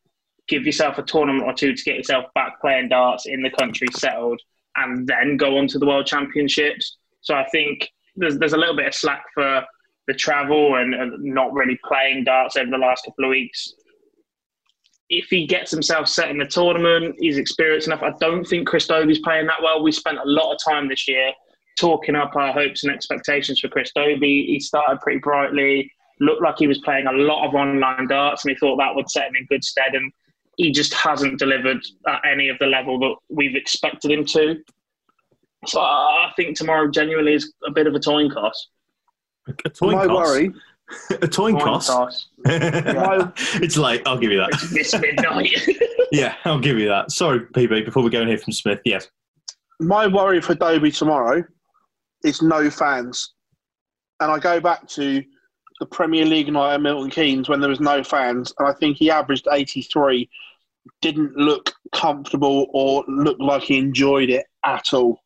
Give yourself a tournament or two to get yourself back playing darts in the country settled, and then go on to the World Championships. So I think there's there's a little bit of slack for the travel and, and not really playing darts over the last couple of weeks if he gets himself set in the tournament, he's experienced enough. I don't think Chris Dobey's playing that well. We spent a lot of time this year talking up our hopes and expectations for Chris Dobey. He started pretty brightly, looked like he was playing a lot of online darts, and he thought that would set him in good stead. And he just hasn't delivered at any of the level that we've expected him to. So I think tomorrow genuinely is a bit of a toin cost. A toin My cost? worry a toin, toss. toss. it's like I'll give you that. It's midnight. yeah, I'll give you that. Sorry, PB. Before we go and hear from Smith, yes. My worry for Dobey tomorrow is no fans, and I go back to the Premier League night at Milton Keynes when there was no fans, and I think he averaged 83. Didn't look comfortable or look like he enjoyed it at all.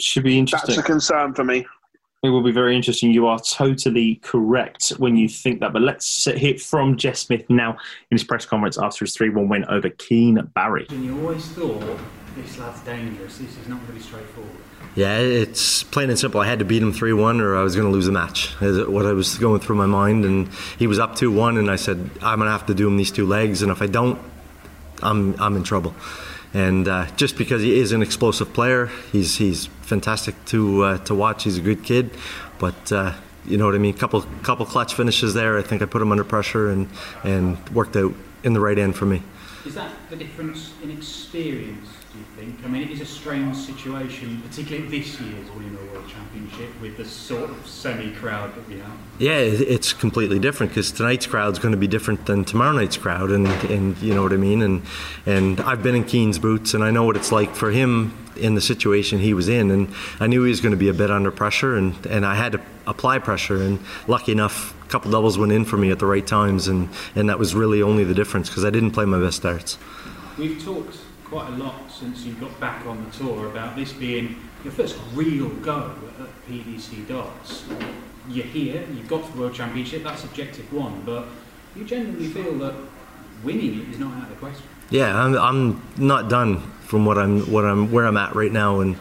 Should be interesting. That's a concern for me. It will be very interesting. You are totally correct when you think that. But let's hear from Jeff Smith now in his press conference after his 3 1 win over Keane Barry. And you always thought this lad's dangerous, this is not going to be straightforward. Yeah, it's plain and simple. I had to beat him 3 1 or I was going to lose the match. is What I was going through my mind. And he was up 2 1, and I said, I'm going to have to do him these two legs. And if I don't, I'm, I'm in trouble. And uh, just because he is an explosive player, he's he's fantastic to uh, to watch. He's a good kid, but uh, you know what I mean. Couple couple clutch finishes there. I think I put him under pressure and and worked out in the right end for me. Is that the difference in experience you think? I mean, it is a strange situation, particularly this year's the World Championship with the sort of semi crowd that we have. Yeah, it's completely different because tonight's crowd is going to be different than tomorrow night's crowd, and, and you know what I mean. And and I've been in Keane's boots, and I know what it's like for him in the situation he was in, and I knew he was going to be a bit under pressure, and, and I had to apply pressure, and lucky enough, a couple doubles went in for me at the right times, and, and that was really only the difference because I didn't play my best darts. We've talked quite a lot since you got back on the tour about this being your first real go at PDC darts. You're here, you've got the World Championship, that's objective one, but you genuinely feel that winning it is not out of the question. Yeah, I'm, I'm not done from what I'm what I'm where I'm at right now, and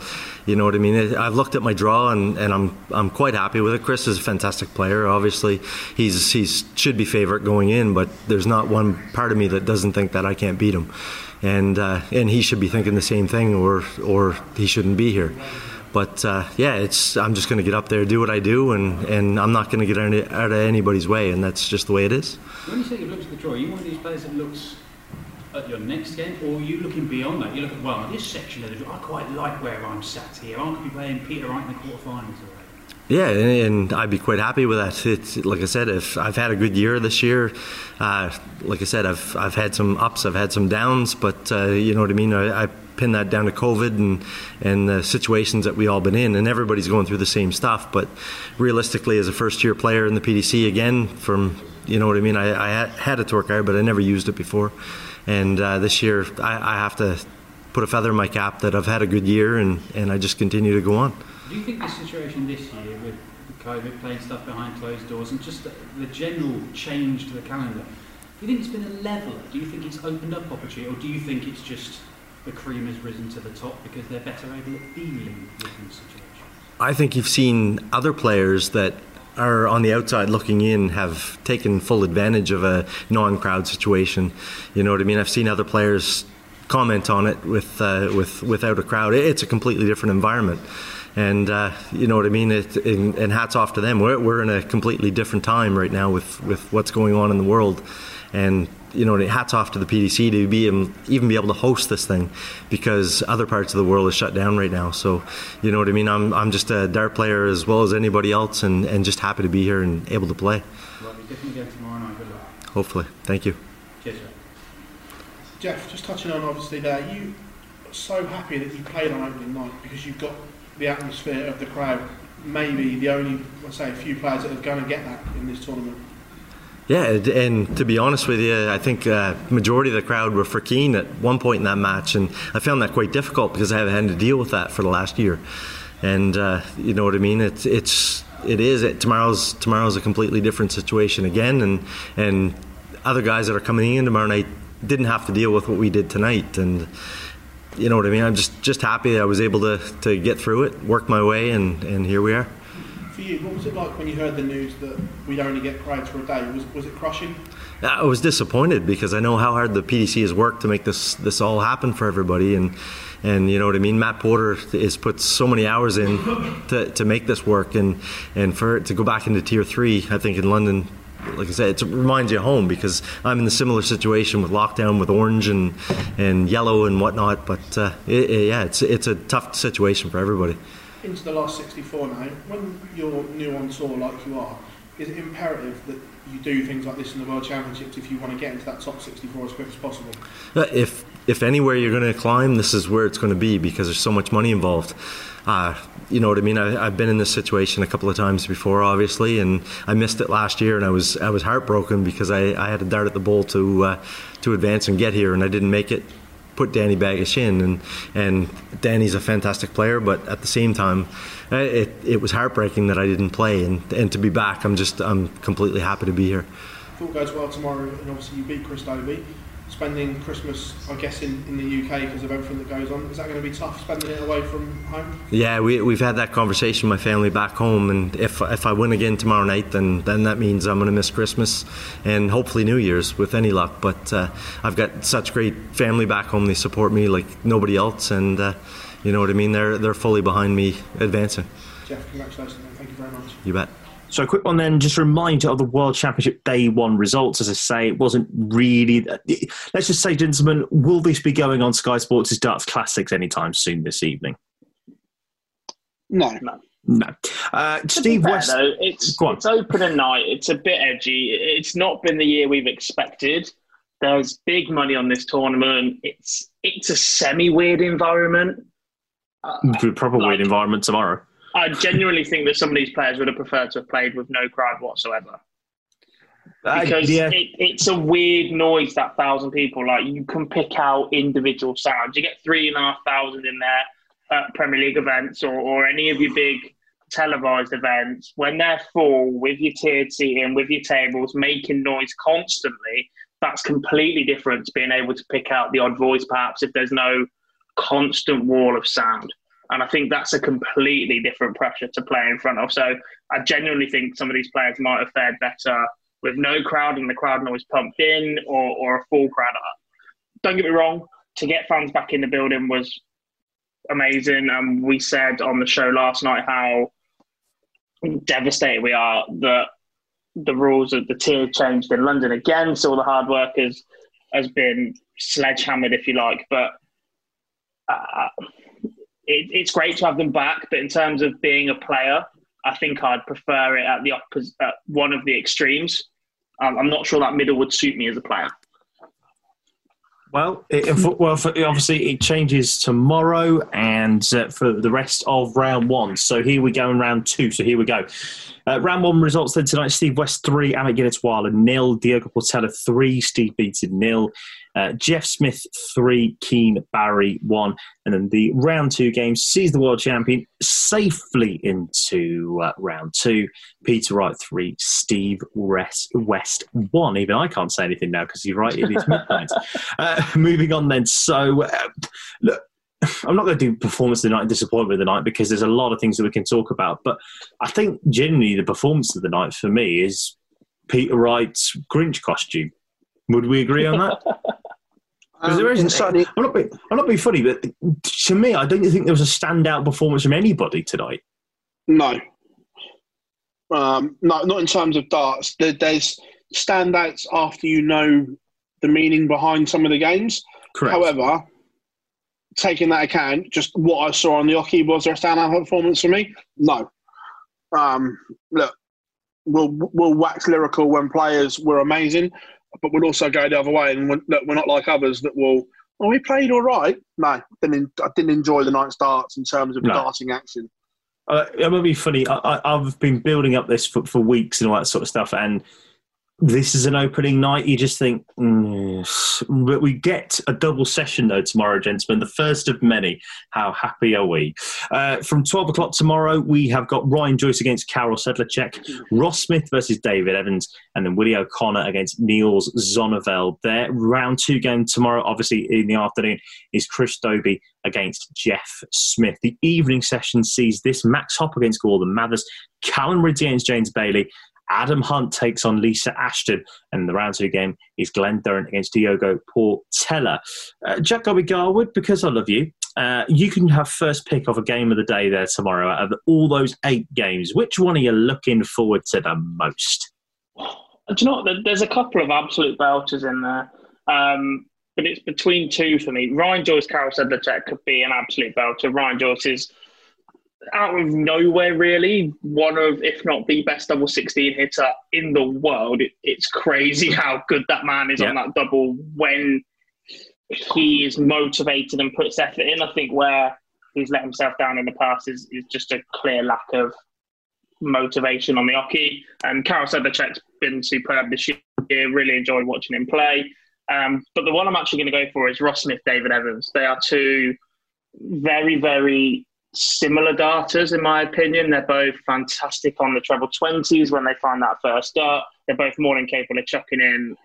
you know what I mean. I've looked at my draw, and, and I'm I'm quite happy with it. Chris is a fantastic player. Obviously, he's he's should be favorite going in, but there's not one part of me that doesn't think that I can't beat him, and uh, and he should be thinking the same thing, or or he shouldn't be here. But uh, yeah, it's I'm just going to get up there, do what I do, and, and I'm not going to get any, out of anybody's way, and that's just the way it is. When you say you've looked at the draw, are you one of these players that looks at your next game, or are you looking beyond that? You look at, well, this section of the draw, I quite like where I'm sat here. I could be playing Peter Wright in the quarterfinals already. Yeah, and, and I'd be quite happy with that. It's, like I said, if I've had a good year this year, uh, like I said, I've I've had some ups, I've had some downs, but uh, you know what I mean. I, I pin that down to COVID and and the situations that we all been in, and everybody's going through the same stuff. But realistically, as a first year player in the PDC, again, from you know what I mean, I, I had- a tour card, but I never used it before, and uh, this year I, I have to put a feather in my cap that I've had a good year, and and I just continue to go on. Do you think the situation this year with COVID playing stuff behind closed doors and just the, the general change to the calendar, do you think it's been a leveler? Do you think it's opened up opportunity, or do you think it's just the cream has risen to the top because they're better able at dealing with these situations? I think you've seen other players that are on the outside looking in have taken full advantage of a non-crowd situation. You know what I mean? I've seen other players comment on it with uh, with without a crowd. It's a completely different environment. And uh, you know what I mean. It, and, and hats off to them. We're, we're in a completely different time right now with, with what's going on in the world. And you know, hats off to the PDC to be able, even be able to host this thing because other parts of the world is shut down right now. So, you know what I mean. I'm, I'm just a dart player as well as anybody else, and, and just happy to be here and able to play. Well, we definitely go tomorrow night. Good luck. Hopefully, thank you. Cheers. Jeff. Jeff, just touching on obviously there, you are so happy that you played on opening night because you've got the atmosphere of the crowd. Maybe the only, let's say, few players that are going to get that in this tournament. Yeah, and- and to be honest with you, I think uh, majority of the crowd were for Keane at one point in that match, and I found that quite difficult because I haven't had to deal with that for the last year. And uh, you know what I mean? It's it's it is it, tomorrow's tomorrow's a completely different situation again, and and other guys that are coming in tomorrow night didn't have to deal with what we did tonight, and you know what I mean. I'm just just happy that I was able to to get through it, work my way, and and here we are. For you, what was it like when you heard the news that we'd only get crowds for a day? Was, was it crushing? I was disappointed because I know how hard the PDC has worked to make this this all happen for everybody, and and you know what I mean. Matt Porter has put so many hours in to, to make this work, and and for it to go back into tier three, I think in London. Like I said, it reminds you of home because I'm in a similar situation with lockdown, with orange and and yellow and whatnot. But uh, it, it- yeah, it's it's a tough situation for everybody. Into the last 64 now, when you're new on tour like you are, is it imperative that you do things like this in the World Championships if you want to get into that top 64 as quick as possible? Uh, If if anywhere you're going to climb, this is where it's going to be because there's so much money involved. Uh, you know what I mean? I, I've been in this situation a couple of times before, obviously, and I missed it last year, and I was I was heartbroken because I, I had a dart at the bowl to uh, to advance and get here, and I didn't make it. Put Danny Baggish in, and and Danny's a fantastic player, but at the same time, it it was heartbreaking that I didn't play, and and to be back, I'm just I'm completely happy to be here. If all goes well tomorrow, and obviously you beat Chris Dobey, spending Christmas, I guess, in, in the UK because of everything that goes on, is that going to be tough spending it away from home? Yeah, we, we've had that conversation with my family back home, and if if I win again tomorrow night, then then that means I'm going to miss Christmas and hopefully New Year's with any luck. But uh, I've got such great family back home; they support me like nobody else, and uh, you know what I mean. They're they're fully behind me advancing. Jeff, congratulations thank you very much. You bet. So a quick one then, just a reminder of the World Championship Day One results. As I say, it wasn't really. Let's just say, gentlemen, will this be going on Sky Sports' Darts Classics anytime soon this evening? No, no. No. Uh, Steve fair, West. though, it's Go on. it's opening night. It's a bit edgy. It's not been the year we've expected. There's big money on this tournament. It's it's a semi weird environment. The proper weird environment tomorrow. I genuinely think that some of these players would have preferred to have played with no crowd whatsoever. Because yeah. it, it's a weird noise, that thousand people. Like, you can pick out individual sounds. You get three and a half thousand in there at Premier League events or, or any of your big televised events. When they're full, with your tiered seating, with your tables, making noise constantly, that's completely different to being able to pick out the odd voice, perhaps, if there's no constant wall of sound. And I think that's a completely different pressure to play in front of. So I genuinely think some of these players might have fared better with no crowd and the crowd noise pumped in or, or a full crowd. Don't get me wrong, to get fans back in the building was amazing. And we said on the show last night how devastated we are that the rules of the tier changed in London again. So all the hard work has, has been sledgehammered, if you like. But uh, it, it's great to have them back, but in terms of being a player, I think I'd prefer it at the opposite, at one of the extremes. Um, I'm not sure that middle would suit me as a player. Well, it, well, for, obviously it changes tomorrow and uh, for the rest of round one. So here we go in round two. So here we go. Uh, round one results then tonight: Steve West three, Amit Gilitwala nil, Diogo Portela three, Steve Beaton nil, uh, Jeff Smith three, Keane Barry one, and then the round two game sees the world champion safely into uh, round two. Peter Wright three, Steve West, West one. Even I can't say anything now because you're right. It is midnight. uh, moving on then. So uh, look. I'm not going to do performance of the night and disappointment of the night because there's a lot of things that we can talk about. But I think generally the performance of the night for me is Peter Wright's Grinch costume. Would we agree on that? Um, isn't. certainly- I'm not, being, I'm not being funny, but to me, I don't think there was a standout performance from anybody tonight. No. Um, no, not in terms of darts. There, there's standouts after you know the meaning behind some of the games. Correct. However, taking that account, just what I saw on the hockey was there a standout performance for me? No. Um, look, we'll we'll wax lyrical when players were amazing, but we'll also go the other way and we're, look, we're not like others that will. Oh, we played all right. No, didn't I didn't enjoy the night's darts in terms of No. darting action. Uh, it will be funny. I, I, I've been building up this for, for weeks and all that sort of stuff, and this is an opening night. You just think, mm, but we get a double session though tomorrow, gentlemen. The first of many. How happy are we? Uh, from twelve o'clock tomorrow, we have got Ryan Joyce against Karel Sedlacek, Ross Smith versus David Evans, and then Willie O'Connor against Niels Zonneveld. Their round two game tomorrow, obviously in the afternoon, is Chris Dobey against Jeff Smith. The evening session sees this Max Hopp against Gordon Mathers, Callan Rydz against James Bailey. Adam Hunt takes on Lisa Ashton, and the round two game is Glen Durrant against Diogo Portela. Uh, Jack Gobby Garwood, because I love you, uh, you can have first pick of a game of the day there tomorrow out of all those eight games. Which one are you looking forward to the most? Do you know what? There's a couple of absolute belters in there, um, but it's between two for me. Ryan Joyce, Karel Sedlacek could be an absolute belter. Ryan Joyce is out of nowhere, really, one of, if not the best double 16 hitter in the world. It, it's crazy how good that man is on that double when he is motivated and puts effort in. I think where he's let himself down in the past is, is just a clear lack of motivation on the hockey. And Karel Sedlacek's been superb this year. Really enjoyed watching him play. Um, but the one I'm actually going to go for is Ross Smith, David Evans. They are two very, very similar darters, in my opinion. They're both fantastic on the treble 20s when they find that first dart. They're both more than capable of chucking in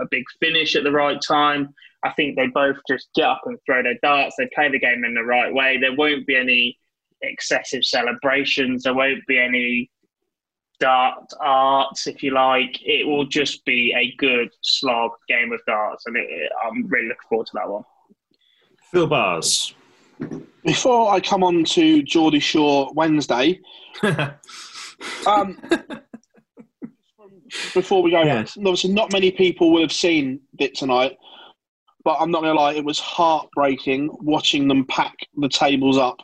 a, big finish at the right time. I think they both just get up and throw their darts. They play the game in the right way. There won't be any excessive celebrations. There won't be any dart arts, if you like. It will just be a good slog game of darts, and it, I'm really looking forward to that one. Phill Barrs. Before I come on to Geordie Shore Wednesday, Um, before we go, Yes. obviously not many people will have seen it tonight, but I'm not going to lie, it was heartbreaking watching them pack the tables up.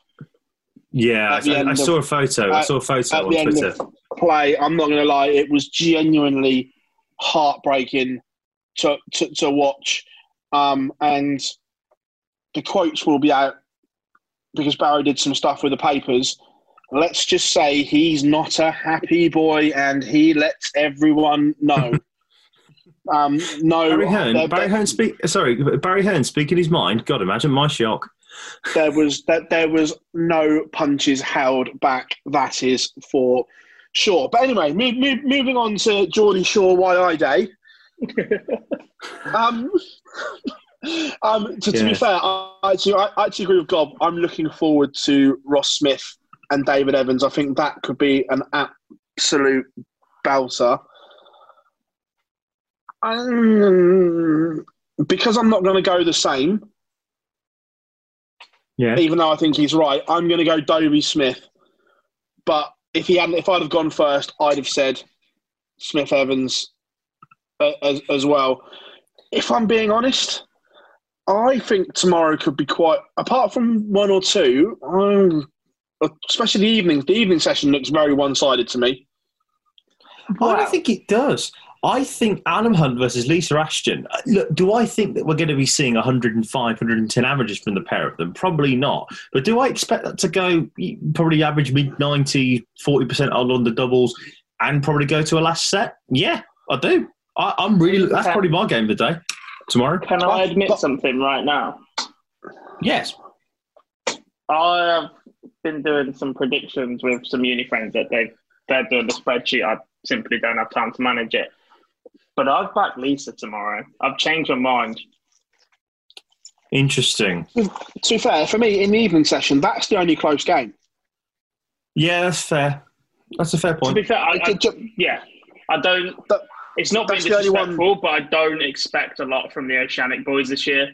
Yeah, At I, I of- saw a photo. I saw a photo at on the end Twitter. of play. I'm not going to lie, it was genuinely heartbreaking to to, to watch. Um, and the quotes will be out because Barry did some stuff with the papers. Let's just say he's not a happy boy, and he lets everyone know. um, no, Barry Hearn, there- Barry Hearn speak. Sorry, Barry Hearn speaking his mind. God, imagine my shock. there was that there was no punches held back. That is for sure. But anyway, move, move, moving on to Geordie Shaw YI Day. um, um, to, to be fair, I actually, I actually agree with Gob. I'm looking forward to Ross Smith and David Evans. I think that could be an absolute belter. Um, because I'm not going to go the same, Yeah. even though I think he's right, I'm going to go Dobey Smith. But if he hadn't, if I'd have gone first, I'd have said Smith Evans uh, as, as well. If I'm being honest, I think tomorrow could be quite. Apart from one or two, um, especially the evenings, the evening session looks very one-sided to me. I don't think it does. I think Adam Hunt versus Lisa Ashton. uh, Look, do I think that we're going to be seeing 105, 110 averages from the pair of them? Probably not. But do I expect that to go probably average mid 90, 40% on the doubles and probably go to a last set? Yeah, I do. I, I'm really. That's probably my game of the day tomorrow. Can I admit something right now? Yes. I have been doing some predictions with some uni friends that they they're doing the spreadsheet. I simply don't have time to manage it. But I've backed Lisa tomorrow. I've changed my mind. Interesting. To be fair, for me, in the evening session, that's the only close game. Yeah, that's fair. That's a fair point. To be fair, I, I, yeah, I don't. It's not being that's the only one- disrespectful, but I don't expect a lot from the Oceanic boys this year.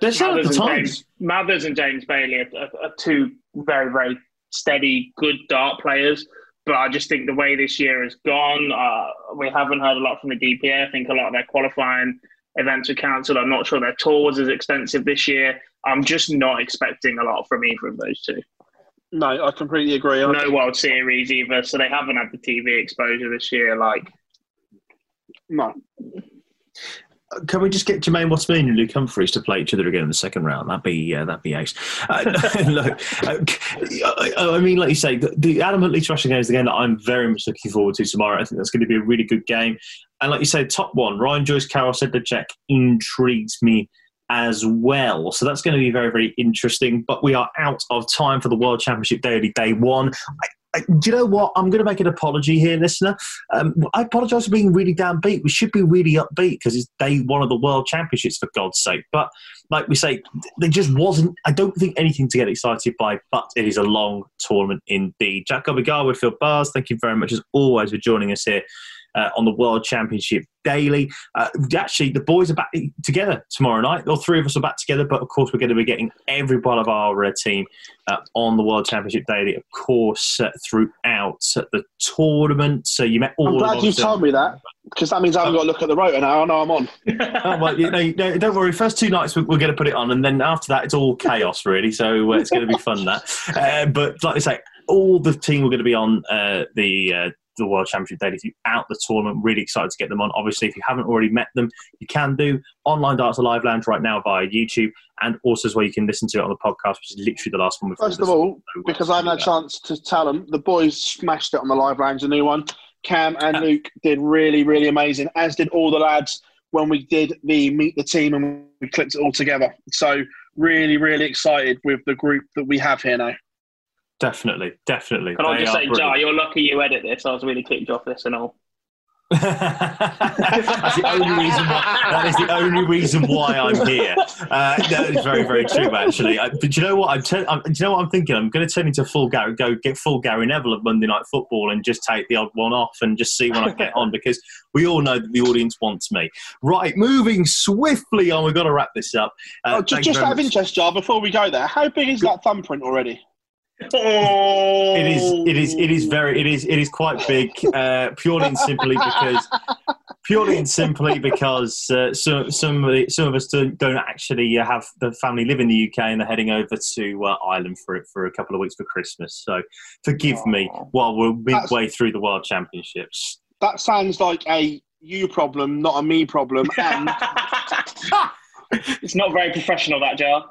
There's some at the times. James, Mathers and James Bailey are, are, are two very, very steady, good dart players. But I just think the way this year has gone, uh, we haven't heard a lot from the DPA. I think a lot of their qualifying events were cancelled. I'm not sure their tour was as extensive this year. I'm just not expecting a lot from either of those two. No, I completely agree. I No World Series either, so they haven't had the TV exposure this year. Like, no. Can we just get Jermaine Watson and Luke Humphries to play each other again in the second round? That'd be uh, that'd be ace. Uh, look, uh, I, mean, like you say, the, the Adam Hunt Lisa Ashton game is the game that I'm very much looking forward to tomorrow. I think that's going to be a really good game. And like you say, top one, Ryan Joyce Karel Sedlacek intrigues me as well. So that's going to be very, very interesting. But we are out of time for the World Championship Daily Day One. I, do you know what? I'm going to make an apology here, listener. Um, I apologise for being really downbeat. We should be really upbeat because it's day one of the World Championships, for God's sake. But like we say, there just wasn't. I don't think anything to get excited by. But it is a long tournament indeed. Jack Obigar Phill Barrs. Thank you very much as always for joining us here. Uh, on the World Championship Daily. Uh, actually, the boys are back together tomorrow night. All three of us are back together, but of course, we're going to be getting every one of our uh, team uh, on the World Championship Daily, of course, uh, throughout the tournament. So you met all I'm of glad you told me that because that means I haven't got to look at the rotor now. I know I'm on. oh, well, you know, don't worry. First two nights we're, we're going to put it on, and then after that it's all chaos, really. So uh, it's going to be fun. That, uh, but like I say, all the team are going to be on uh, the. Uh, the World Championship Daily throughout the tournament. Really excited to get them on. Obviously, if you haven't already met them, you can do online darts live lounge right now via YouTube, and also as well you can listen to it on the podcast, which is literally the last one we've First of all, because I haven't had a chance to tell them, the boys smashed it on the live lounge, the new one. Cam and Luke did really, really amazing, as did all the lads when we did the meet the team and we clipped it all together. So really, really excited with the group that we have here now. Definitely, definitely. can I just say, brilliant. Jar, you're lucky you edit this. I was really kicked off this and all. That's the only reason. Why, that is the only reason why I'm here. Uh, that is very, very true, actually. Uh, but do you know what? I'm, turn- I'm, do you know what I'm thinking? I'm going to turn into full Gary, go get full Gary Neville of Monday Night Football and just take the odd one off and just see when I get on because we all know that the audience wants me. Right, moving swiftly on. We've got to wrap this up. Uh, Oh, just, thank just out of interest, Jar, before we go there, how big is that thumbprint already? Oh. It is. It is. It is very. It is. It is quite big. Uh, purely and simply because. Purely and simply because uh, some some of the, some of us don't, don't actually uh, have the family live in the UK and they're heading over to uh, Ireland for it for a couple of weeks for Christmas. So forgive me while we're midway through the World Championships. That sounds like a you problem, not a me problem. And it's not very professional, that jar.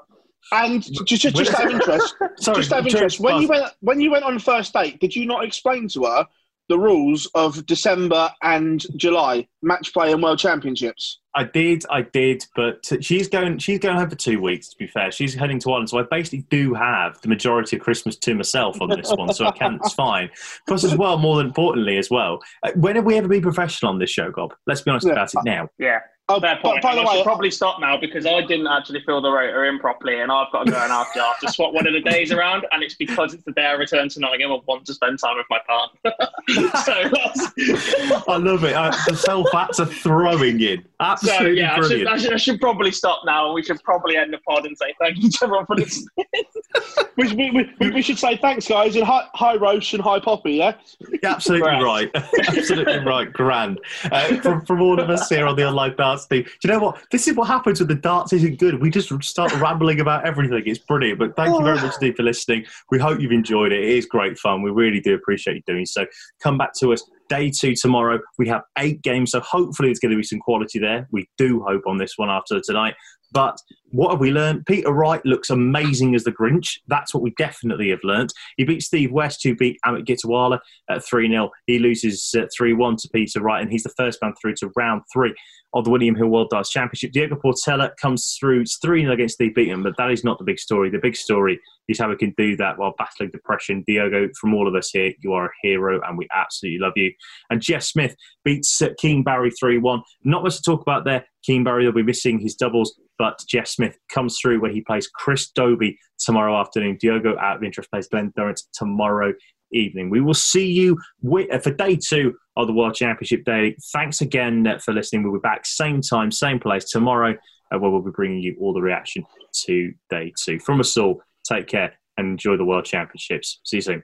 And just, just, just out of interest, Sorry, just out of interest, when you went when you went on first date, did you not explain to her the rules of December and July match play and World Championships? I did, I did, but she's going. She's going home for two weeks. To be fair, she's heading to Ireland, so I basically do have the majority of Christmas to myself on this one, so I can. It's fine. Plus, as well, more importantly, as well, uh, when have we ever been professional on this show, Gob? Let's be honest about it now. Yeah. Oh, Fair point. by the And I should way- probably stop now because I didn't actually fill the rotor in properly, and I've got to go and Jar to swap one of the days around, and it's because it's the day I return to Nottingham. I want to spend time with my partner. so, I love it. Uh, the self facts are throwing in. so Absolutely yeah, I should, brilliant. I, should, I should probably stop now, and we should probably end the pod and say thank you to everyone for listening. We, we, we, we should say thanks, guys, and hi, hi Roche and hi Poppy. Yeah, absolutely right. absolutely right. Grand. Uh, from, from all of us here on the online darts team. Do you know what? This is what happens when the darts isn't good. We just start rambling about everything. It's brilliant. But thank you very much indeed for listening. We hope you've enjoyed it. It is great fun. We really do appreciate you doing so. Come back to us day two tomorrow. We have eight games, so hopefully it's going to be some quality there. We do hope on this one after tonight. But what have we learned? Peter Wright looks amazing as the Grinch. That's what we definitely have learnt. He beat Steve West, who beat Amit Gilitwala at 3 0. He loses 3 1 to Peter Wright, and he's the first man through to round three of the William Hill World Darts Championship. Diogo Portela comes through. 3 0 against Steve Beaton, but that is not the big story. The big story is how we can do that while battling depression. Diogo, from all of us here, you are a hero, and we absolutely love you. And Jeff Smith beats uh, Keane Barry 3 1. Not much to talk about there. Keane Barry will be missing his doubles, but Jeff Smith comes through where he plays Chris Dobey tomorrow afternoon. Diogo, out of interest, plays Glen Durrant tomorrow evening. We will see you uh, for day two of the World Championship Day. Thanks again for listening. We'll be back same time, same place tomorrow, uh, where we'll be bringing you all the reaction to day two. From us all, take care and enjoy the World Championships. See you soon.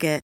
Target.